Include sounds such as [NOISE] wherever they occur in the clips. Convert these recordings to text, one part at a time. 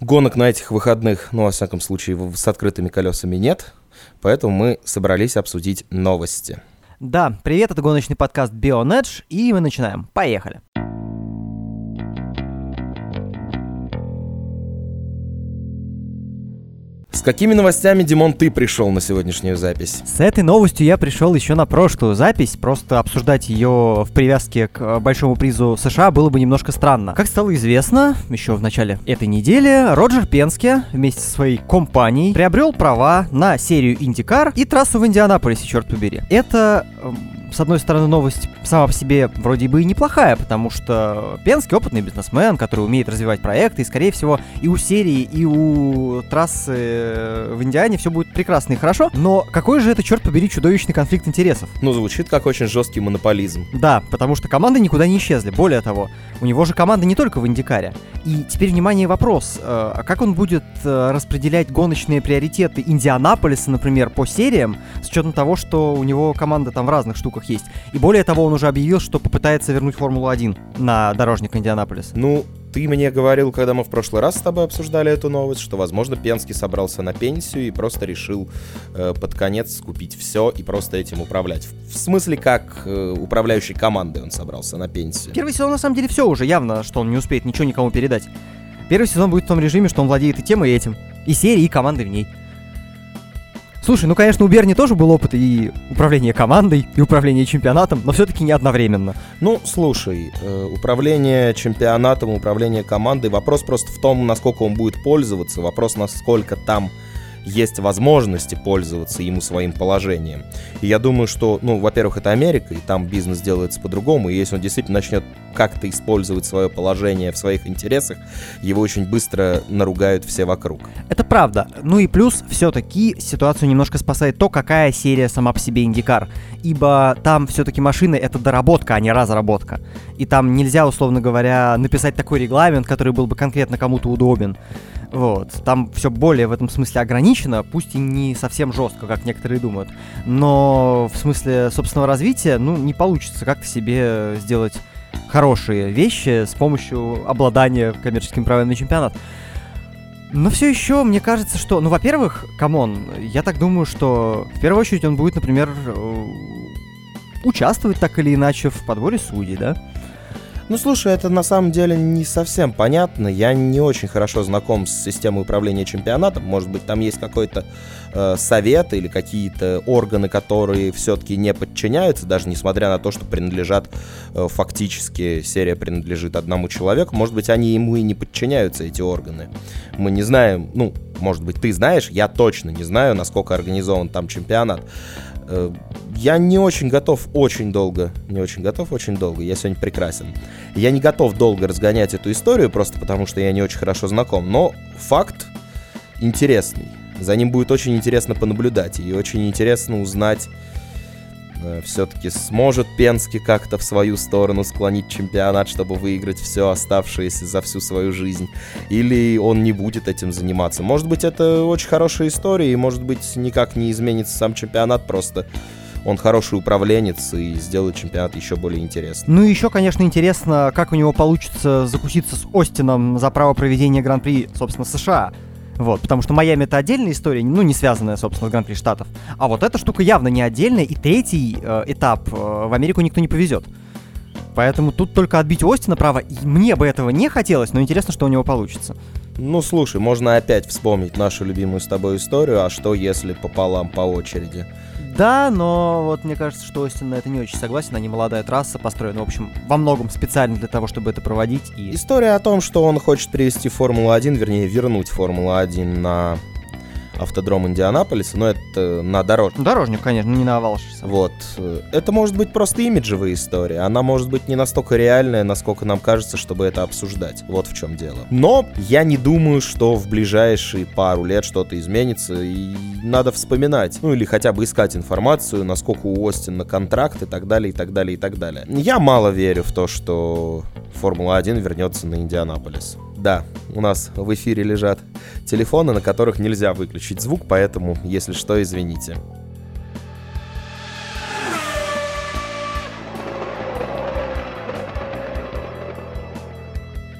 Гонок на этих выходных, ну, во всяком случае, с открытыми колесами нет, поэтому мы собрались обсудить новости. Да, привет, это гоночный подкаст Bionedge, и мы начинаем. Поехали. С какими новостями, Димон, ты пришел на сегодняшнюю запись? С этой новостью я пришел еще на прошлую запись, просто обсуждать ее в привязке к э, большому призу США было бы немножко странно. Как стало известно, еще в начале этой недели, Роджер Пенске вместе со своей компанией приобрел права на серию IndyCar и трассу в Индианаполисе, черт побери. Это эм, с одной стороны, новость сама по себе вроде бы и неплохая, потому что Пенский опытный бизнесмен, который умеет развивать проекты, и, скорее всего, и у серии, и у трассы э, в Индиане все будет прекрасно и хорошо. Но какой же это, черт побери, чудовищный конфликт интересов? Ну, звучит как очень жесткий монополизм. Да, потому что команды никуда не исчезли. Более того, у него же команда не только в Индикаре. И теперь, внимание, вопрос. э, А как он будет э, распределять гоночные приоритеты Индианаполиса, например, по сериям, с учетом того, что у него команда там в разных штуках есть? И более того, он уже объявил, что попытается вернуть Формулу-1 на дорожник Индианаполиса. Ну, ты мне говорил, когда мы в прошлый раз с тобой обсуждали эту новость, что, возможно, Пенский собрался на пенсию и просто решил э, под конец скупить все и просто этим управлять. В, смысле, как э, управляющий командой он собрался на пенсию. Первый сезон, на самом деле, все уже явно, что он не успеет ничего никому передать. Первый сезон будет в том режиме, что он владеет и темой, и этим. И серией, и командой в ней. Слушай, ну, конечно, у Берни тоже был опыт и управления командой, и управления чемпионатом, но все-таки не одновременно. Ну, слушай, э, управление чемпионатом, управление командой, вопрос просто в том, насколько он будет пользоваться, вопрос, насколько там есть возможности пользоваться ему своим положением. И я думаю, что, ну, во-первых, это Америка, и там бизнес делается по-другому, и если он действительно начнет как-то использовать свое положение в своих интересах, его очень быстро наругают все вокруг. Это правда. Ну и плюс, все-таки ситуацию немножко спасает то, какая серия сама по себе Индикар. Ибо там все-таки машины это доработка, а не разработка. И там нельзя, условно говоря, написать такой регламент, который был бы конкретно кому-то удобен. Вот. Там все более в этом смысле ограничено, пусть и не совсем жестко, как некоторые думают. Но в смысле собственного развития, ну, не получится как-то себе сделать хорошие вещи с помощью обладания коммерческим правом на чемпионат. Но все еще мне кажется, что, ну, во-первых, come on, я так думаю, что в первую очередь он будет, например, э, участвовать так или иначе в подборе судей, да? Ну, слушай, это на самом деле не совсем понятно. Я не очень хорошо знаком с системой управления чемпионатом. Может быть, там есть какой-то э, совет или какие-то органы, которые все-таки не подчиняются, даже несмотря на то, что принадлежат э, фактически серия принадлежит одному человеку. Может быть, они ему и не подчиняются, эти органы. Мы не знаем, ну, может быть, ты знаешь, я точно не знаю, насколько организован там чемпионат. Э, Я не очень готов очень долго, не очень готов очень долго, я сегодня прекрасен. Я не готов долго разгонять эту историю, просто потому что я не очень хорошо знаком, но факт интересный. За ним будет очень интересно понаблюдать и очень интересно узнать, все-таки сможет Пенский как-то в свою сторону склонить чемпионат, чтобы выиграть все оставшееся за всю свою жизнь, или он не будет этим заниматься. Может быть, это очень хорошая история, и может быть, никак не изменится сам чемпионат, просто он хороший управленец и сделает чемпионат еще более интересным. Ну и еще, конечно, интересно, как у него получится закуситься с Остином за право проведения Гран-при, собственно, США. Вот, потому что Майами это отдельная история, ну, не связанная, собственно, с Гран-при Штатов. А вот эта штука явно не отдельная, и третий э, этап э, в Америку никто не повезет. Поэтому тут только отбить Остина право. И мне бы этого не хотелось, но интересно, что у него получится. Ну, слушай, можно опять вспомнить нашу любимую с тобой историю, а что если пополам по очереди? Да, но вот мне кажется, что Остин на это не очень согласен. Они молодая трасса, построена, в общем, во многом специально для того, чтобы это проводить. И История о том, что он хочет привести Формулу-1, вернее, вернуть Формулу-1 на автодром Индианаполиса, но это на дорожку. Ну, дорожник, конечно, не на овал шоссе. Вот. Это может быть просто имиджевая история. Она может быть не настолько реальная, насколько нам кажется, чтобы это обсуждать. Вот в чем дело. Но я не думаю, что в ближайшие пару лет что-то изменится, и надо вспоминать. Ну или хотя бы искать информацию, насколько у Остина контракт и так далее, и так далее, и так далее. Я мало верю в то, что Формула-1 вернется на Индианаполис. Да, у нас в эфире лежат телефоны, на которых нельзя выключить звук, поэтому, если что, извините.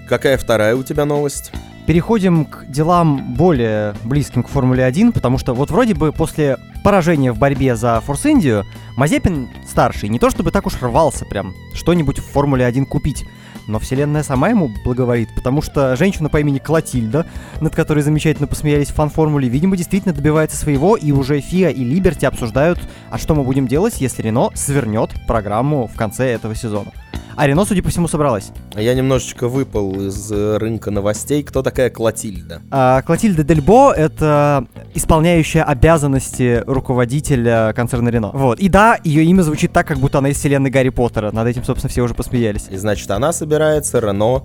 Какая вторая у тебя новость? Переходим к делам более близким к Формуле 1, потому что вот вроде бы после поражения в борьбе за Форс Индию Мазепин старший не то чтобы так уж рвался прям что-нибудь в Формуле 1 купить, но вселенная сама ему благоволит, потому что женщина по имени Клотильда, над которой замечательно посмеялись в фан-формуле, видимо, действительно добивается своего, и уже Фиа и Либерти обсуждают, а что мы будем делать, если Рено свернет программу в конце этого сезона. А Рено, судя по всему, собралась. Я немножечко выпал из рынка новостей. Кто такая Клотильда? А, Клотильда Дельбо — это исполняющая обязанности руководителя концерна Рено. Вот. И да, ее имя звучит так, как будто она из вселенной Гарри Поттера. Над этим, собственно, все уже посмеялись. И значит, она собирается Рено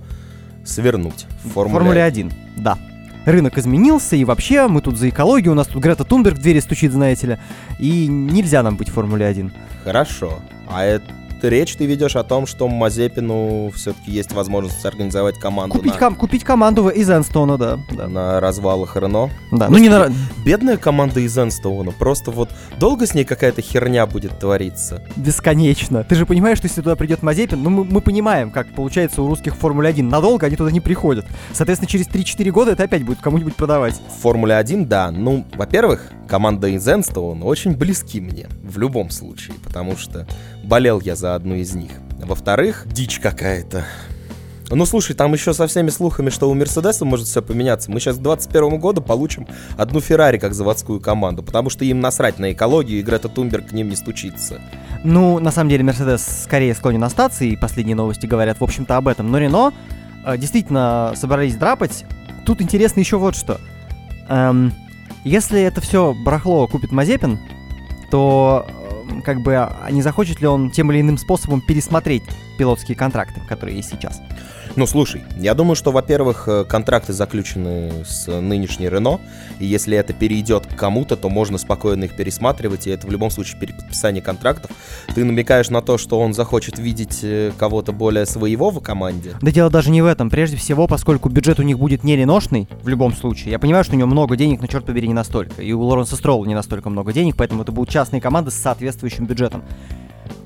свернуть в Формуле, Формуле 1. Да. Рынок изменился, и вообще мы тут за экологию, у нас тут Грета Тунберг в двери стучит, знаете ли, и нельзя нам быть в Формуле 1. Хорошо. А это речь ты ведешь о том, что Мазепину все-таки есть возможность организовать команду Купить, на, ком- купить команду из Энстона, да. да. на развалах Рено. Да, ну не на... Бедная команда из Энстоуна. Просто вот долго с ней какая-то херня будет твориться. Бесконечно. Ты же понимаешь, что если туда придет Мазепин, ну мы, мы понимаем, как получается у русских в Формуле 1. Надолго они туда не приходят. Соответственно, через 3-4 года это опять будет кому-нибудь продавать. В Формуле 1, да. Ну, во-первых, команда из Энстоуна очень близки мне. В любом случае. Потому что болел я за одну из них. Во-вторых, дичь какая-то. Ну слушай, там еще со всеми слухами, что у Мерседеса может все поменяться. Мы сейчас к 2021 году получим одну Феррари как заводскую команду, потому что им насрать на экологию, и Грета Тунберг к ним не стучится. Ну, на самом деле, Мерседес скорее склонен остаться, и последние новости говорят, в общем-то, об этом. Но Рено э, действительно собрались драпать. Тут интересно еще вот что. Эм, если это все барахло купит Мазепин, то как бы а не захочет ли он тем или иным способом пересмотреть пилотские контракты, которые есть сейчас? Ну, слушай, я думаю, что, во-первых, э, контракты заключены с нынешней Рено, и если это перейдет к кому-то, то можно спокойно их пересматривать, и это в любом случае переподписание контрактов. Ты намекаешь на то, что он захочет видеть э, кого-то более своего в команде? Да дело даже не в этом. Прежде всего, поскольку бюджет у них будет не реношный, в любом случае. Я понимаю, что у него много денег, но черт побери, не настолько. И у Лоренса Строула не настолько много денег, поэтому это будут частные команды с соответствующим бюджетом.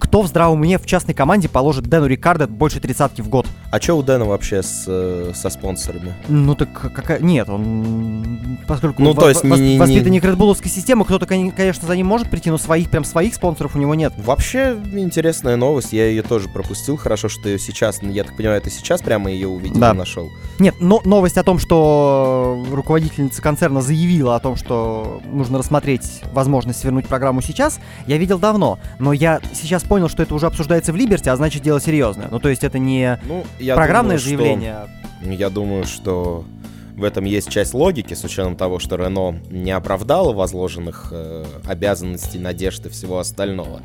Кто в здравом уме в частной команде положит Дэну Рикардо больше тридцатки в год? А что у Дэна вообще с, э, со спонсорами? Ну так какая... Нет, он... Поскольку Ну, то есть вос- не- не- воспитанник редбуловской системы, кто-то, кон- конечно, за ним может прийти, но своих, прям своих спонсоров у него нет. Вообще интересная новость, я ее тоже пропустил. Хорошо, что ее сейчас, я так понимаю, это сейчас прямо ее увидел Да. и нашел. Нет, но новость о том, что руководительница концерна заявила о том, что нужно рассмотреть возможность свернуть программу сейчас, я видел давно. Но я сейчас понял, что это уже обсуждается в Либерте, а значит дело серьезное. Ну, то есть это не Ну, программное думаю, что- заявление. а Я думаю, что в этом есть часть логики, с учетом того, что Рено не оправдало возложенных э, обязанностей, надежд и всего остального.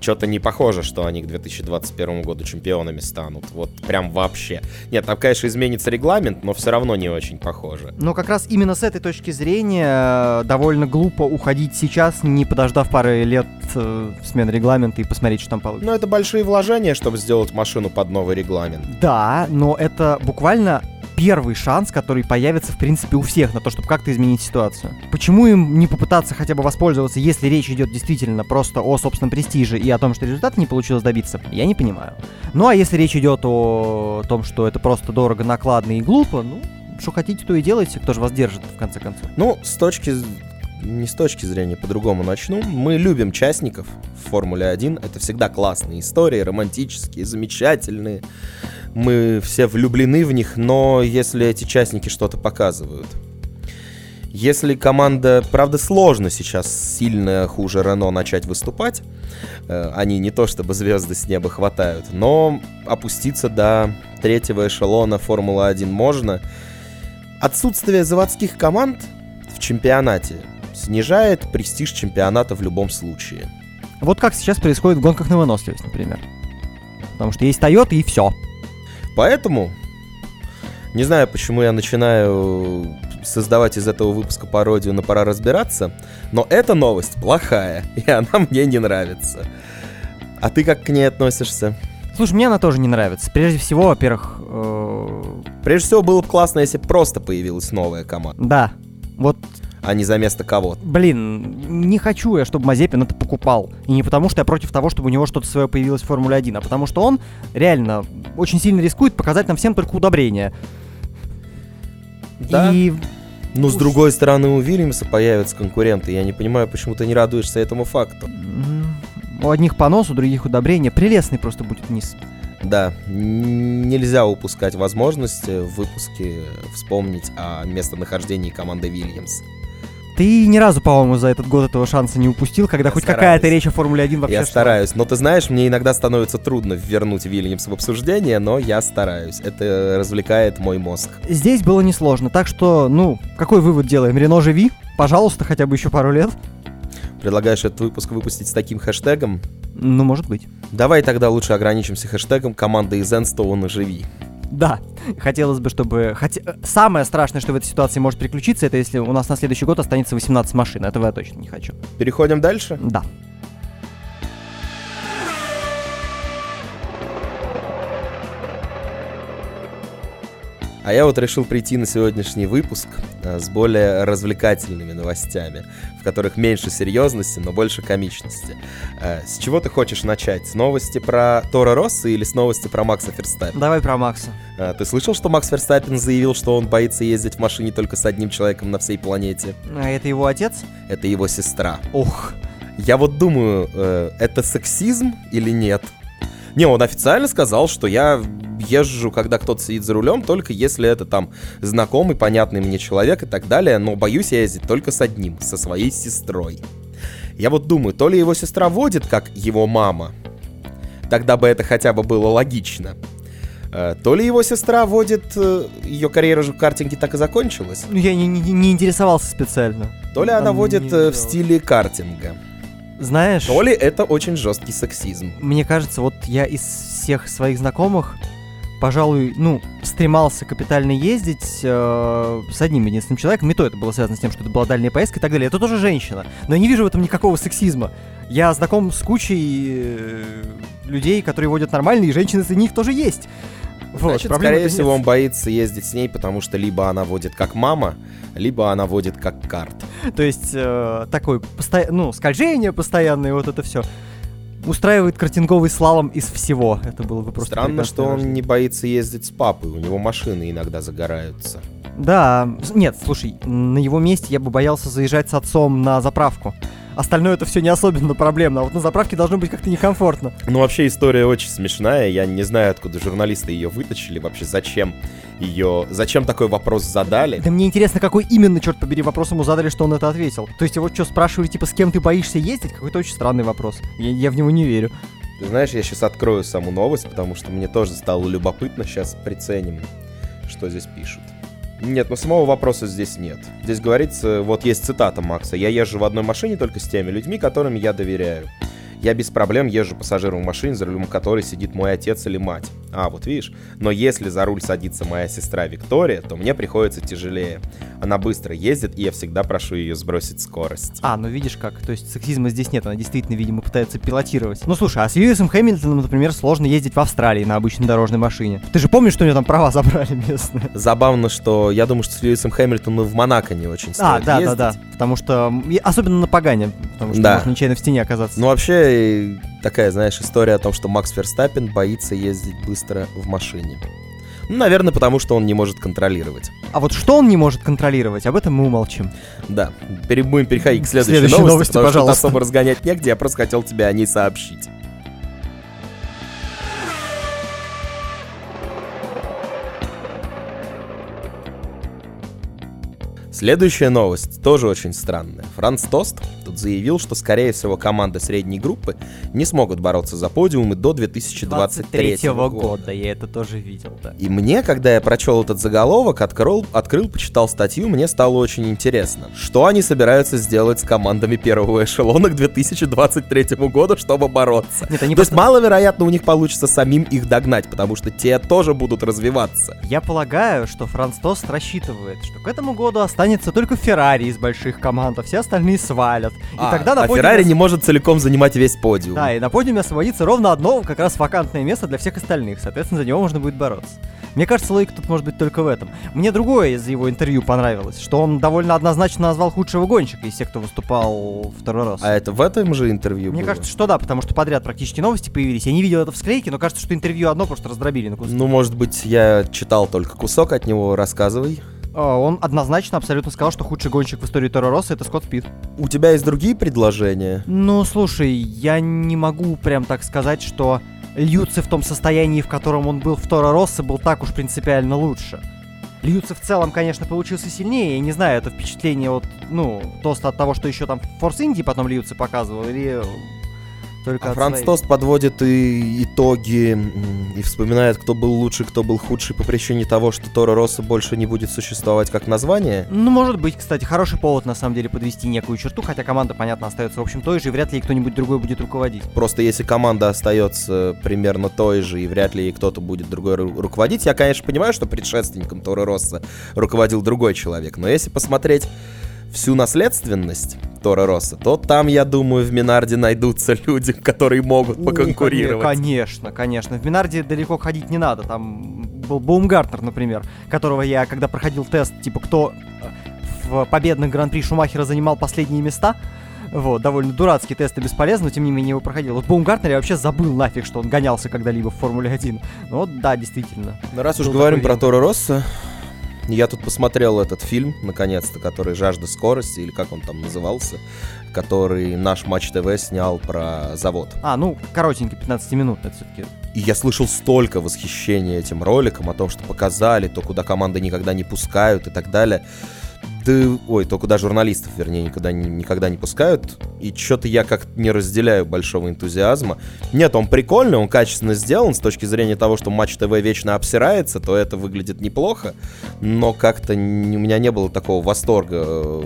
Что-то не похоже, что они к 2021 году чемпионами станут. Вот прям вообще. Нет, там, конечно, изменится регламент, но все равно не очень похоже. Но как раз именно с этой точки зрения э, довольно глупо уходить сейчас, не подождав пары лет э, смены регламента и посмотреть, что там получится. Но это большие вложения, чтобы сделать машину под новый регламент. Да, но это буквально первый шанс, который появится, в принципе, у всех на то, чтобы как-то изменить ситуацию. Почему им не попытаться хотя бы воспользоваться, если речь идет действительно просто о собственном престиже и о том, что результата не получилось добиться? Я не понимаю. Ну а если речь идет о том, что это просто дорого, накладно и глупо, ну, что хотите, то и делайте, кто же вас держит, в конце концов. Ну, с точки не с точки зрения, по-другому начну. Мы любим частников в Формуле 1. Это всегда классные истории, романтические, замечательные. Мы все влюблены в них, но если эти частники что-то показывают. Если команда, правда, сложно сейчас сильно хуже Рено начать выступать, э, они не то чтобы звезды с неба хватают, но опуститься до третьего эшелона Формулы-1 можно. Отсутствие заводских команд в чемпионате снижает престиж чемпионата в любом случае. Вот как сейчас происходит в гонках на выносливость, например. Потому что есть Toyota и все. Поэтому, не знаю, почему я начинаю создавать из этого выпуска пародию на «Пора разбираться», но эта новость плохая, [LAUGHS] и она мне не нравится. А ты как к ней относишься? Слушай, мне она тоже не нравится. Прежде всего, во-первых, э, Прежде всего, было бы классно, если просто появилась новая команда, да, вот а не за место кого-то. Блин, не хочу я, чтобы Мазепин это покупал. И не потому, что я против того, чтобы у него что-то свое появилось в Формуле 1, а потому что он реально очень сильно рискует показать нам всем только удобрение. Да. И Но с другой стороны, у Вильямса появятся конкуренты. Я не понимаю, почему ты не радуешься этому факту. у одних понос, у других удобрения. Прелестный просто будет низ. Да, нельзя упускать возможности в выпуске вспомнить о местонахождении команды Вильямс. Ты ни разу, по-моему, за этот год этого шанса не упустил, когда Я хоть какая-то речь о Формуле 1 вообще я шла. стараюсь, но ты знаешь, мне иногда становится трудно вернуть Вильямс в обсуждение, но я стараюсь. Это развлекает мой мозг. Здесь было несложно, так что, ну, какой вывод делаем? Рено живи, пожалуйста, хотя бы еще пару лет. Предлагаешь этот выпуск выпустить с таким хэштегом? Ну, может быть. Давай тогда лучше ограничимся хэштегом команда из Энстоуна живи. Да, хотелось бы, чтобы... Хотя... Самое страшное, что в этой ситуации может приключиться, это если у нас на следующий год останется 18 машин. Этого я точно не хочу. Переходим дальше. Да. А я вот решил прийти на сегодняшний выпуск э, с более развлекательными новостями, в которых меньше серьезности, но больше комичности. Э, С чего ты хочешь начать? С новости про Тора Росса или с новости про Макса Ферстаппена? Давай про Макса. Э, Ты слышал, что Макс Ферстаппен заявил, что он боится ездить в машине только с одним человеком на всей планете? А это его отец? Это его сестра. Ох. Я вот думаю, это сексизм или нет? Не, он официально сказал, что я езжу, когда кто-то сидит за рулем, только если это там знакомый, понятный мне человек и так далее, но боюсь я ездить только с одним, со своей сестрой. Я вот думаю, то ли его сестра водит, как его мама, тогда бы это хотя бы было логично, э, то ли его сестра водит, э, ее карьера же в картинге так и закончилась, Ну, я не, не- не интересовался специально. то ли она Там водит не э, в стиле картинга, Знаешь, то ли это очень жесткий сексизм. мне кажется, вот я из всех своих знакомых, пожалуй, ну, стремался капитально ездить э, с одним единственным человеком. И то это было связано с тем, что это была дальняя поездка и так далее. Это тоже женщина. Но я не вижу в этом никакого сексизма. Я знаком с кучей э, людей, которые водят нормально, и женщины среди них тоже есть. Вот, Значит, скорее всего, нет. он боится ездить с ней, потому что либо она водит как мама, либо она водит как карт. То есть э, такой, посто- ну, скольжение постоянное, вот это все. Устраивает картинговый слалом из всего. Это было бы просто Странно, что он рождение. не боится ездить с папой, у него машины иногда загораются. Да, нет, слушай, на его месте я бы боялся заезжать с отцом на заправку. Остальное это все не особенно проблемно, а вот на заправке должно быть как-то некомфортно. Ну, вообще, история очень смешная, я не знаю, откуда журналисты ее вытащили, вообще, зачем ее... Зачем такой вопрос задали? Да мне интересно, какой именно, черт побери, вопрос ему задали, что он это ответил. То есть его что, спрашивали, типа, с кем ты боишься ездить? Какой-то очень странный вопрос. Я, я в него не верю. Ты знаешь, я сейчас открою саму новость, потому что мне тоже стало любопытно, сейчас приценим, что здесь пишут. Нет, но самого вопроса здесь нет. Здесь говорится, вот есть цитата Макса. «Я езжу в одной машине только с теми людьми, которым я доверяю. Я без проблем езжу пассажиром в машине, за рулем которой сидит мой отец или мать. А, вот видишь. Но если за руль садится моя сестра Виктория, то мне приходится тяжелее. Она быстро ездит, и я всегда прошу ее сбросить скорость. А, ну видишь как, то есть сексизма здесь нет, она действительно, видимо, пытается пилотировать. Ну слушай, а с Льюисом Хэмилтоном, например, сложно ездить в Австралии на обычной дорожной машине. Ты же помнишь, что у него там права [LAUGHS] забрали местные? Забавно, что я думаю, что с Льюисом Хэмилтоном в Монако не очень А, стоит да, ездить. да, да. Потому что. Особенно на Пагане, потому что Да. можно нечаянно в стене оказаться. Ну, вообще, такая, знаешь, история о том, что Макс Ферстаппен боится ездить быстро в машине. Ну, наверное, потому что он не может контролировать. А вот что он не может контролировать, об этом мы умолчим. Да, пере- будем переходить к следующей Следующей новости, новости, потому что пожалуйста. тут особо разгонять негде, я просто хотел тебе о ней сообщить. Следующая новость тоже очень странная. Франц Тост тут заявил, что, скорее всего, команды средней группы не смогут бороться за подиумы до 2023 года. я это тоже видел, да. И мне, когда я прочел этот заголовок, открыл, открыл, почитал статью, мне стало очень интересно. Что они собираются сделать с командами первого эшелона к 2023 году, чтобы бороться? Нет, они То есть просто- маловероятно у них получится самим их догнать, потому что те тоже будут развиваться. Я полагаю, что Франц Тост рассчитывает, что к этому году останется только Феррари из больших команд, а все остальные свалят. И а, тогда на а подиуме Феррари не может целиком занимать весь подиум. Да, и на подиуме освободится ровно одно, как раз вакантное место для всех остальных. Соответственно, за него можно будет бороться. Мне кажется, логика тут может быть только в этом. Мне другое из его интервью понравилось, что он довольно однозначно назвал худшего гонщика из тех, кто выступал второй раз. А это в этом же интервью Мне было? кажется, что да, потому что подряд практически новости появились. Я не видел это в склейке, но кажется, что интервью одно просто раздробили на куски. Ну, может быть, я читал только кусок от него, рассказывай. А, Он однозначно абсолютно сказал, что худший гонщик в истории Торо Росса это Скотт Пит. У тебя есть другие предложения? Ну, слушай, я не могу прям так сказать, что Льюци в том состоянии, в котором он был в Торо Росса, был так уж принципиально лучше. Льюци в целом, конечно, получился сильнее. Я не знаю, это впечатление от, ну, тоста от того, что еще там Форс Инди потом Льюци показывал, или только А Франц своей? Тост подводит и итоги и вспоминает, кто был лучше, кто был худший по причине того, что Торо Росса больше не будет существовать как название. Ну, может быть, кстати, хороший повод, на самом деле, подвести некую черту, хотя команда, понятно, остается, в общем, той же, и вряд ли кто-нибудь другой будет руководить. Просто если команда остается примерно той же, и вряд ли кто-то будет другой ру- руководить, я, конечно, понимаю, что предшественником Торо Росса руководил другой человек, но если посмотреть всю наследственность Тора Росса, то там, я думаю, в Минарде найдутся люди, которые могут поконкурировать. коне- Конечно, конечно. В Минарде далеко ходить не надо. Там был Баумгартнер, например, которого я, когда проходил тест, типа, кто э, в победных гран-при Шумахера занимал последние места, вот, довольно дурацкий тест и бесполезный, но тем не менее его проходил. Вот Баумгартнер я вообще забыл нафиг, что он гонялся когда-либо в Формуле 1. Ну вот, да, действительно. Ну, раз уж говорим про Торо Росса, я тут посмотрел этот фильм, наконец-то, который «Жажда скорости», или как он там назывался, который наш Матч ТВ снял про завод. А, ну, коротенький, 15 минут, это все-таки. И я слышал столько восхищения этим роликом, о том, что показали, то, куда команды никогда не пускают и так далее. Да, ой, то, куда журналистов, вернее, никогда не, никогда не пускают. И что-то я как не разделяю большого энтузиазма. Нет, он прикольный, он качественно сделан с точки зрения того, что Матч ТВ вечно обсирается, то это выглядит неплохо. Но как-то у меня не было такого восторга.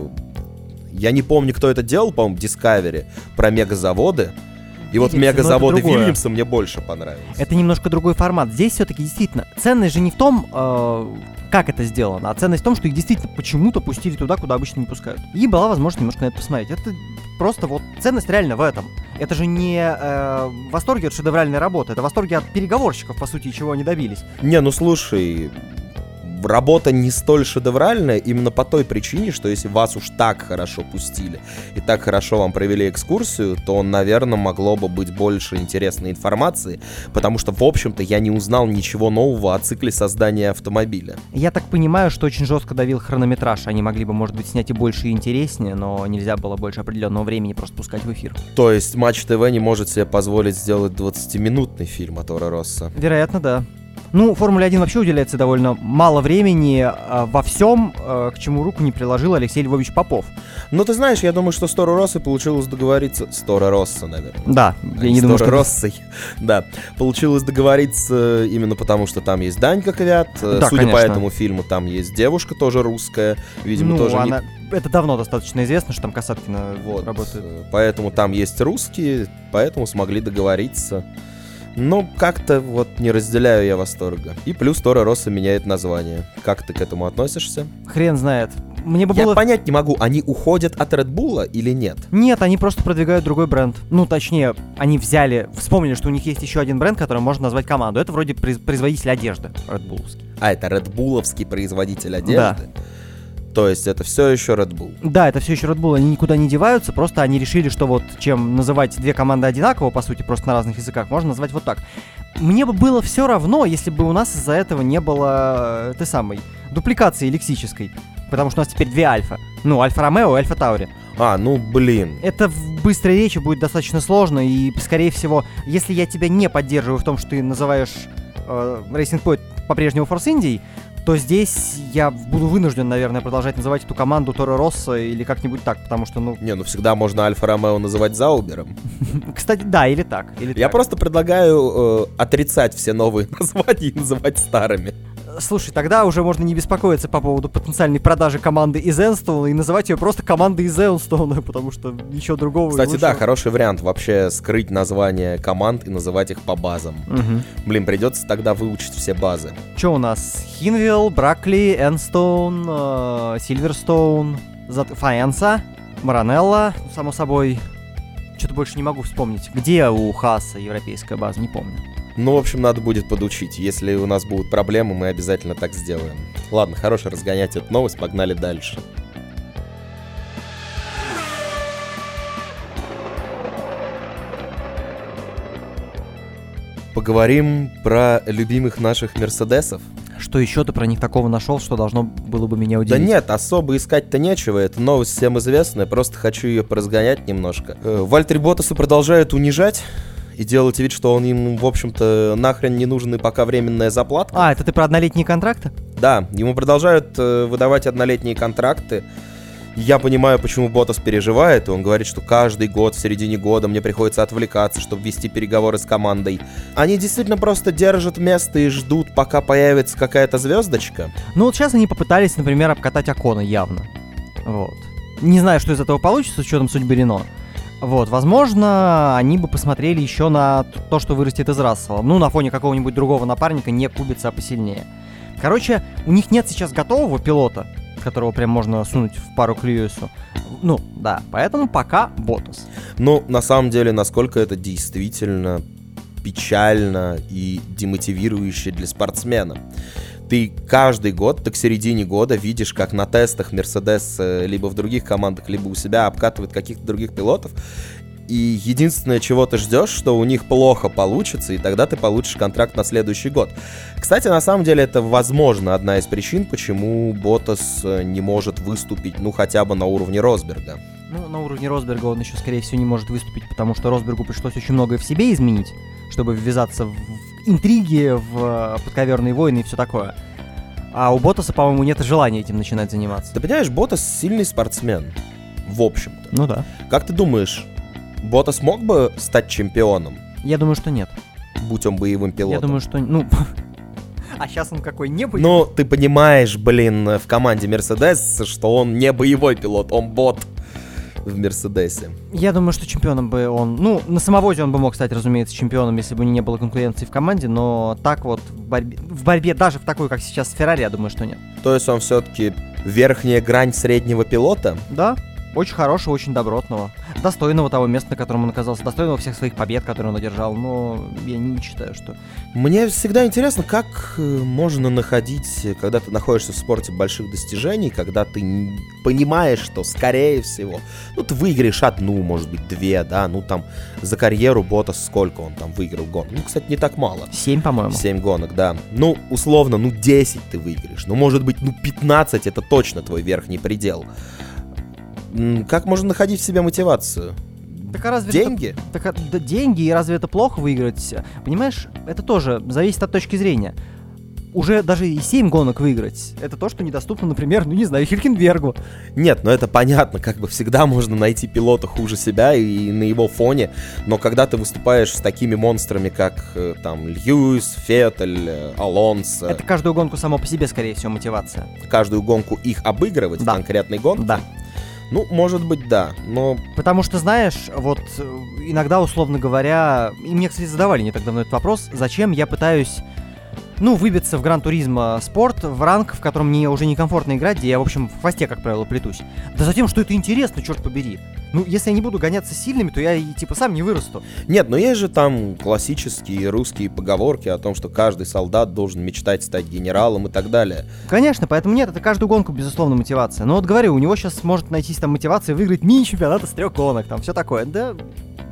Я не помню, кто это делал, по-моему, Discovery, про мегазаводы. И вот но это мегазаводы. Вильямса мне больше понравились. Это немножко другой формат. Здесь все-таки действительно ценность же не в том, э, как это сделано, а ценность в том, что их действительно почему-то пустили туда, куда обычно не пускают. И была возможность немножко на это посмотреть. Это просто вот ценность реально в этом. Это же не э, восторги от шедевральной работы, это восторги от переговорщиков, по сути, чего они добились. Не, ну слушай, работа не столь шедевральная именно по той причине, что если вас уж так хорошо пустили и так хорошо вам провели экскурсию, то, наверное, могло бы быть больше интересной информации, потому что, в общем-то, я не узнал ничего нового о цикле создания автомобиля. Я так понимаю, что очень жестко давил хронометраж. Они могли бы, может быть, снять и больше и интереснее, но нельзя было больше определенного времени просто пускать в эфир. То есть Матч ТВ не может себе позволить сделать 20-минутный фильм от Тора Росса. Вероятно, да. Ну, Формуле 1 вообще уделяется довольно мало времени э, во всем, э, к чему руку не приложил Алексей Львович Попов. Ну, ты знаешь, я думаю, что с Торо Росса получилось договориться... С Торо Росса, наверное. Да, а я не думаю, что... Россой. [LAUGHS] Да, получилось договориться именно потому, что там есть Данька Квят. Э, Да, Судя по конечно. этому фильму, там есть девушка тоже русская. Видимо, ну, тоже не- она... Это давно достаточно известно, что там Касаткина Вот. работает. э, Поэтому там есть русские, поэтому смогли договориться. Но как-то вот не разделяю я восторга. И плюс Тора Росса меняет название. Как ты к этому относишься? Хрен знает. Мне бы Я было... понять не могу, они уходят от Редбула или нет? Нет, они просто продвигают другой бренд. Ну, точнее, они взяли, вспомнили, что у них есть еще один бренд, который можно назвать команду. Это вроде произ- производитель одежды, Red Bull'овский. А, это Редбуловский производитель одежды? То есть это все еще Red Bull. Да, это все еще Red Bull, они никуда не деваются, просто они решили, что вот чем называть две команды одинаково, по сути, просто на разных языках, можно назвать вот так. Мне бы было все равно, если бы у нас из-за этого не было, ты самой, дупликации лексической. Потому что у нас теперь две альфа. Ну, Альфа Ромео и Альфа Таури. А, ну блин. Это в быстрой речи будет достаточно сложно, и, скорее всего, если я тебя не поддерживаю в том, что ты называешь э, Racing Point по-прежнему Force Indy, то здесь я буду вынужден, наверное, продолжать называть эту команду Торо Росса или как-нибудь так, потому что, ну, Не, ну всегда можно Альфа Ромео называть Заубером. [LAUGHS] кстати, да, или так, или Я так. просто предлагаю э, отрицать все новые [LAUGHS] названия и называть старыми. Слушай, тогда уже можно не беспокоиться по поводу потенциальной продажи команды из Энстоуна и называть ее просто командой из Энстоуна, [LAUGHS] потому что ничего другого Кстати, да, хороший вариант вообще скрыть название команд и называть их по базам. Мгм. Блин, придется тогда выучить все базы. Что у нас? Хинвилл, Бракли, Энстоун, э, Сильверстоун, Фаенса, Маранелла, само собой. Что-то больше не могу вспомнить. Где у Хаса европейская база, не помню. Ну, в общем, надо будет подучить. Если у нас будут проблемы, мы обязательно так сделаем. Ладно, хорошо разгонять эту новость, погнали дальше. Поговорим про любимых наших Мерседесов. Что еще ты про них такого нашел, что должно было бы меня удивить? Да нет, особо искать-то нечего. Это новость всем известная. Просто хочу ее поразгонять немножко. Э, Вальтери Ботаса продолжают унижать и делать вид, что он им, в общем-то, нахрен не нужен и пока временная заплата. А, это ты про однолетние контракты? Да, ему продолжают э, выдавать однолетние контракты. Я понимаю, почему Ботас переживает, и он говорит, что каждый год, в середине года мне приходится отвлекаться, чтобы вести переговоры с командой. Они действительно просто держат место и ждут, пока появится какая-то звездочка. Ну вот сейчас они попытались, например, обкатать Акона явно. Вот. Не знаю, что из этого получится с учетом судьбы Рено. Вот, возможно, они бы посмотрели еще на то, что вырастет из Рассела. Ну, на фоне какого-нибудь другого напарника, не кубица, а посильнее. Короче, у них нет сейчас готового пилота, которого прям можно сунуть в пару к Льюису. Ну, да, поэтому пока Ботас. Ну, на самом деле, насколько это действительно печально и демотивирующе для спортсмена. Ты каждый год, ты к середине года видишь, как на тестах Мерседес э, либо в других командах, либо у себя обкатывает каких-то других пилотов. И единственное, чего ты ждешь, что у них плохо получится, и тогда ты получишь контракт на следующий год. Кстати, на самом деле это, возможно, одна из причин, почему Ботас э, не может выступить, ну, хотя бы на уровне Росберга. Ну, на уровне Росберга он еще, скорее всего, не может выступить, потому что Росбергу пришлось очень многое в себе изменить, чтобы ввязаться в интриги, в э, подковерные войны и все такое. А у Ботаса, по-моему, нет желания этим начинать заниматься. Ты понимаешь, Ботас сильный спортсмен, в общем-то. Ну да. Как ты думаешь, Ботас мог бы стать чемпионом, Я думаю, что нет. будь он боевым пилотом? Я думаю, что... Ну... [LAUGHS] А сейчас он какой не будет? Ну, ты понимаешь, блин, в команде Мерседес, что он не боевой пилот, он бот в Мерседесе. Я думаю, что чемпионом бы он... Ну, на самовозе он бы мог стать, разумеется, чемпионом, если бы не было конкуренции в команде, но так вот в борьбе, в борьбе даже в такой, как сейчас с Феррари, я думаю, что нет. То есть он все-таки верхняя грань среднего пилота? Да, очень хорошего, очень добротного. Достойного того места, на котором он оказался. Достойного всех своих побед, которые он одержал. Но я не считаю, что... Мне всегда интересно, как э, можно находить, когда ты находишься в спорте больших достижений, когда ты понимаешь, что, скорее всего, ну, ты выиграешь одну, может быть, две, да, ну, там, за карьеру бота сколько он там выиграл гон? Ну, кстати, не так мало. Семь, по-моему. 7 гонок, да. Ну, условно, ну 10 ты выиграешь. Ну, может быть, ну 15 это точно твой верхний предел. Как можно находить в себе мотивацию? Так а разве Деньги? Это, так, а, да, деньги, и разве это плохо выиграть? Понимаешь, это тоже зависит от точки зрения. Уже даже и 7 гонок выиграть, это то, что недоступно, например, ну не знаю, Хилькенбергу. Нет, ну это понятно, как бы всегда можно найти пилота хуже себя и на его фоне, но когда ты выступаешь с такими монстрами, как э, там Льюис, Феттель, э, Алонсо, Это каждую гонку само по себе, скорее всего, мотивация. каждую гонку их обыгрывать Да. в конкретной гонке, Да. Ну, может быть, да, но Потому что, знаешь, вот э, иногда, условно говоря, и мне, кстати, задавали не так давно этот вопрос, зачем я пытаюсь, ну, выбиться в Гран Туризма спорт в ранг, в котором мне уже некомфортно играть, где я, в общем, в хвосте, как правило, плетусь. Да затем, что это интересно, черт побери. Ну, если я не буду гоняться сильными, то я и, типа, сам не вырасту. Нет, но есть же там классические русские поговорки о том, что каждый солдат должен мечтать стать генералом и так далее. Конечно, поэтому нет, это каждую гонку, безусловно, мотивация. Но вот говорю, у него сейчас может найтись там мотивация выиграть мини-чемпионат из трех гонок, там все такое. Да,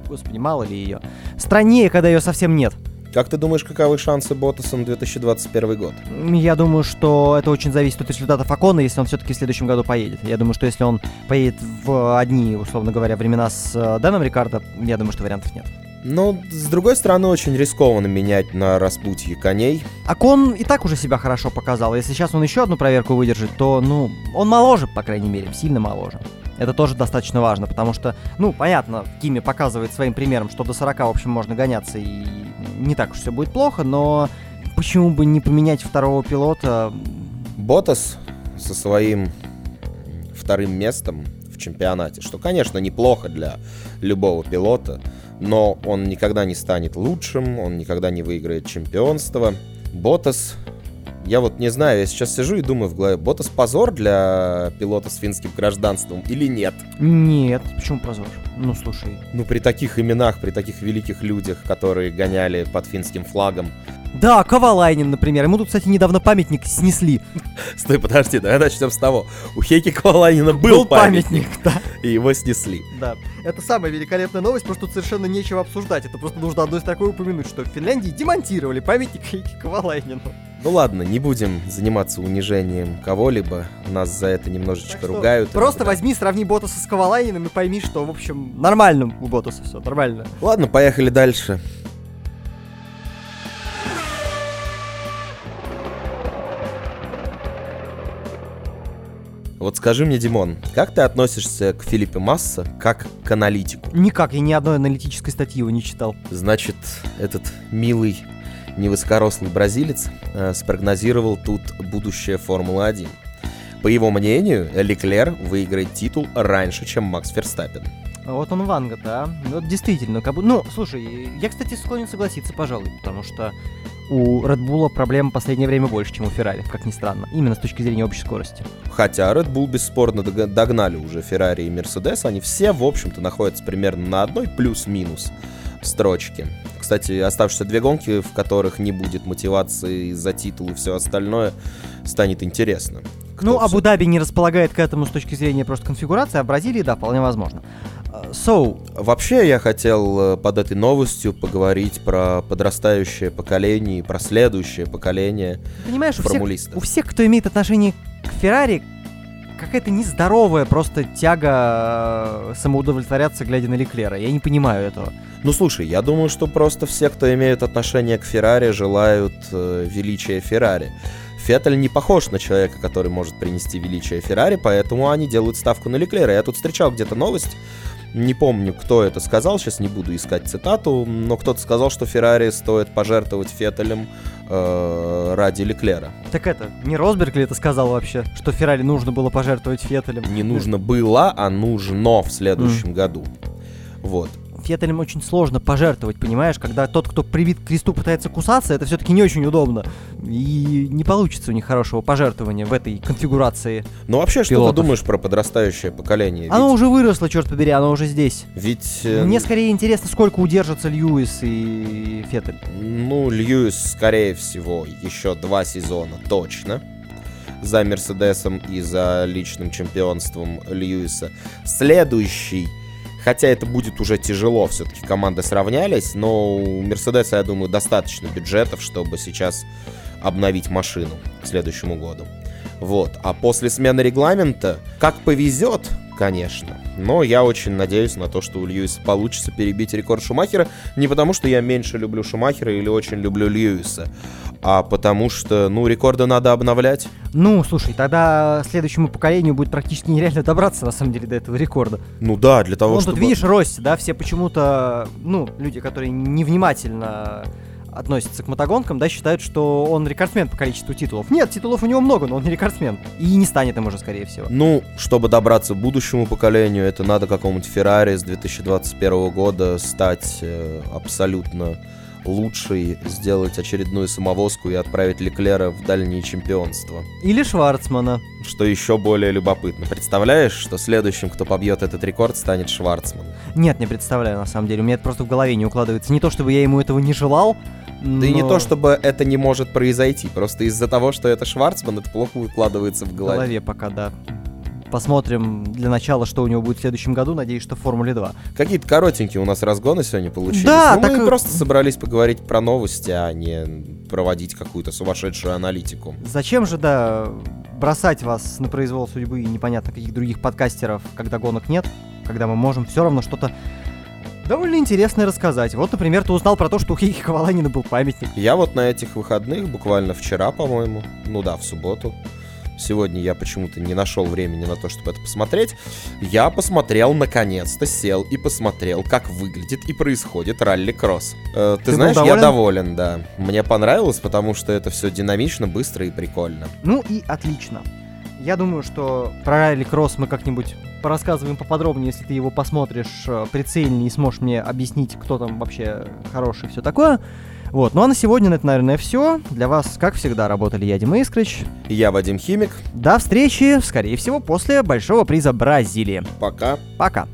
господи, мало ли ее. Страннее, когда ее совсем нет. Как ты думаешь, каковы шансы Ботаса на 2021 год? Я думаю, что это очень зависит от результатов Акона, если он все-таки в следующем году поедет. Я думаю, что если он поедет в одни, условно говоря, времена с э, Дэном Рикардо, я думаю, что вариантов нет. Но, с другой стороны, очень рискованно менять на распутье коней. Акон и так уже себя хорошо показал. Если сейчас он еще одну проверку выдержит, то, ну, он моложе, по крайней мере, сильно моложе. Это тоже достаточно важно, потому что, ну, понятно, Кими показывает своим примером, что до 40, в общем, можно гоняться, и не так уж все будет плохо, но почему бы не поменять второго пилота? Ботас со своим вторым местом в чемпионате, что, конечно, неплохо для любого пилота, но он никогда не станет лучшим, он никогда не выиграет чемпионство. Ботас, я вот не знаю, я сейчас сижу и думаю в голове, Ботас позор для пилота с финским гражданством или нет? Нет, почему позор? Ну, слушай. Ну, при таких именах, при таких великих людях, которые гоняли под финским флагом. Да, Ковалайнин, например. Ему тут, кстати, недавно памятник снесли. [LAUGHS] Стой, подожди, давай начнем с того. У Хейки Коваланина был, памятник, да. [LAUGHS] и его снесли. Да. Это самая великолепная новость, просто тут совершенно нечего обсуждать. Это просто нужно одной строкой упомянуть, что в Финляндии демонтировали памятник [LAUGHS] Хейки Ковалайнину. Ну ладно, не будем заниматься унижением кого-либо. Нас за это немножечко Так что ругают. Просто иногда. возьми, сравни Ботаса с Ковалайниным и пойми, что, в общем, нормально у Ботаса все, нормально. Ладно, поехали дальше. Вот скажи мне, Димон, как ты относишься к Филиппе Масса как к аналитику? Никак, я ни одной аналитической статьи его не читал. Значит, этот милый невысокорослый бразилец э, спрогнозировал тут будущее Формулы-1. По его мнению, Леклер выиграет титул раньше, чем Макс Ферстаппен. Вот он Ванга, да. Вот действительно, как бы... Ну, слушай, я, кстати, склонен согласиться, пожалуй, потому что у Red Bull проблем в последнее время больше, чем у Феррари, как ни странно. Именно с точки зрения общей скорости. Хотя Red Bull бесспорно дог- догнали уже Феррари и Мерседес, они все, в общем-то, находятся примерно на одной плюс-минус строчке. Кстати, оставшиеся две гонки, в которых не будет мотивации за титул и все остальное, станет интересно. Ну, Абу-Даби не располагает к этому с точки зрения просто конфигурации, а в Бразилии, да, вполне возможно. So, Вообще, я хотел э, под этой новостью поговорить про подрастающее поколение и про следующее поколение понимаешь, у всех, формулистов. у всех, кто имеет отношение к Феррари, какая-то нездоровая просто тяга э, самоудовлетворяться, глядя на Леклера. Я не понимаю этого. Ну слушай, я думаю, что просто все, кто имеет отношение к Феррари, желают э, величия Феррари. Феттель не похож на человека, который может принести величие Феррари, поэтому они делают ставку на Леклера. Я тут встречал где-то новость, не помню, кто это сказал, сейчас не буду искать цитату, но кто-то сказал, что Феррари стоит пожертвовать Феттелем э, ради Леклера. Так это, не Росберг ли это сказал вообще, что Феррари нужно было пожертвовать Феттелем? Не нужно было, а нужно в следующем году. Вот. Феттелем очень сложно пожертвовать, понимаешь? Когда тот, кто привит к кресту, пытается кусаться, это все-таки не очень удобно. И не получится у них хорошего пожертвования в этой конфигурации. Ну вообще, что Пилотов. ты думаешь про подрастающее поколение? Оно Ведь- уже выросло, черт побери, оно уже здесь. Ведь... э, Мне скорее интересно, сколько удержатся Льюис и Феттель. Ну, Льюис, скорее всего, еще два сезона точно. За Мерседесом и за личным чемпионством Льюиса. Следующий, хотя это будет уже тяжело, все-таки команды сравнялись, но у Мерседеса, я думаю, достаточно бюджетов, чтобы сейчас обновить машину к следующему году. Вот. А после смены регламента, как повезет, конечно. Но я очень надеюсь на то, что у Льюиса получится перебить рекорд Шумахера. Не потому, что я меньше люблю Шумахера или очень люблю Льюиса, а потому что, ну, рекорды надо обновлять. Ну, слушай, тогда следующему поколению будет практически нереально добраться, на самом деле, до этого рекорда. Ну да, для того, Вон чтобы... тут, видишь, Росси, да, все почему-то, ну, люди, которые невнимательно относятся к мотогонкам, да, считают, что он рекордсмен по количеству титулов. Нет, титулов у него много, но он не рекордсмен. И не станет им уже, скорее всего. Ну, чтобы добраться к будущему поколению, это надо какому-нибудь Феррари с 2021 года стать э, абсолютно лучшей, сделать очередную самовозку и отправить Леклера в дальние чемпионства. Или Шварцмана. Что еще более любопытно. Представляешь, что следующим, кто побьет этот рекорд, станет Шварцман? Нет, не представляю, на самом деле. У меня это просто в голове не укладывается. Не то, чтобы я ему этого не желал, Да и не то, чтобы это не может произойти, просто из-за того, что это Шварцман, это плохо укладывается в В голове. голове пока, да. Посмотрим для начала, что у него будет в следующем году. Надеюсь, что в Формуле 2. Какие-то коротенькие у нас разгоны сегодня получились. Да, Ну, так мы просто собрались поговорить про новости, а не проводить какую-то сумасшедшую аналитику. Зачем же, да, бросать вас на произвол судьбы и непонятно каких других подкастеров, когда гонок нет, когда мы можем все равно что-то довольно интересное рассказать. Вот, например, ты узнал про то, что у Хейки Коваланина был памятник. Я вот на этих выходных, буквально вчера, по-моему, ну да, в субботу, сегодня я почему-то не нашел времени на то, чтобы это посмотреть, я посмотрел, наконец-то сел и посмотрел, как выглядит и происходит ралли-кросс. Э, ты, Ты знаешь, я доволен? доволен, да. Мне понравилось, потому что это все динамично, быстро и прикольно. Ну и отлично. Я думаю, что про Райли Кросс мы как-нибудь порассказываем поподробнее, если ты его посмотришь э, прицельнее и сможешь мне объяснить, кто там вообще хороший и все такое. Вот, ну а на сегодня это, наверное, все. Для вас, как всегда, работали я, Дима Искрыч. Я Вадим Химик. До встречи, скорее всего, после Большого приза Бразилии. Пока. Пока.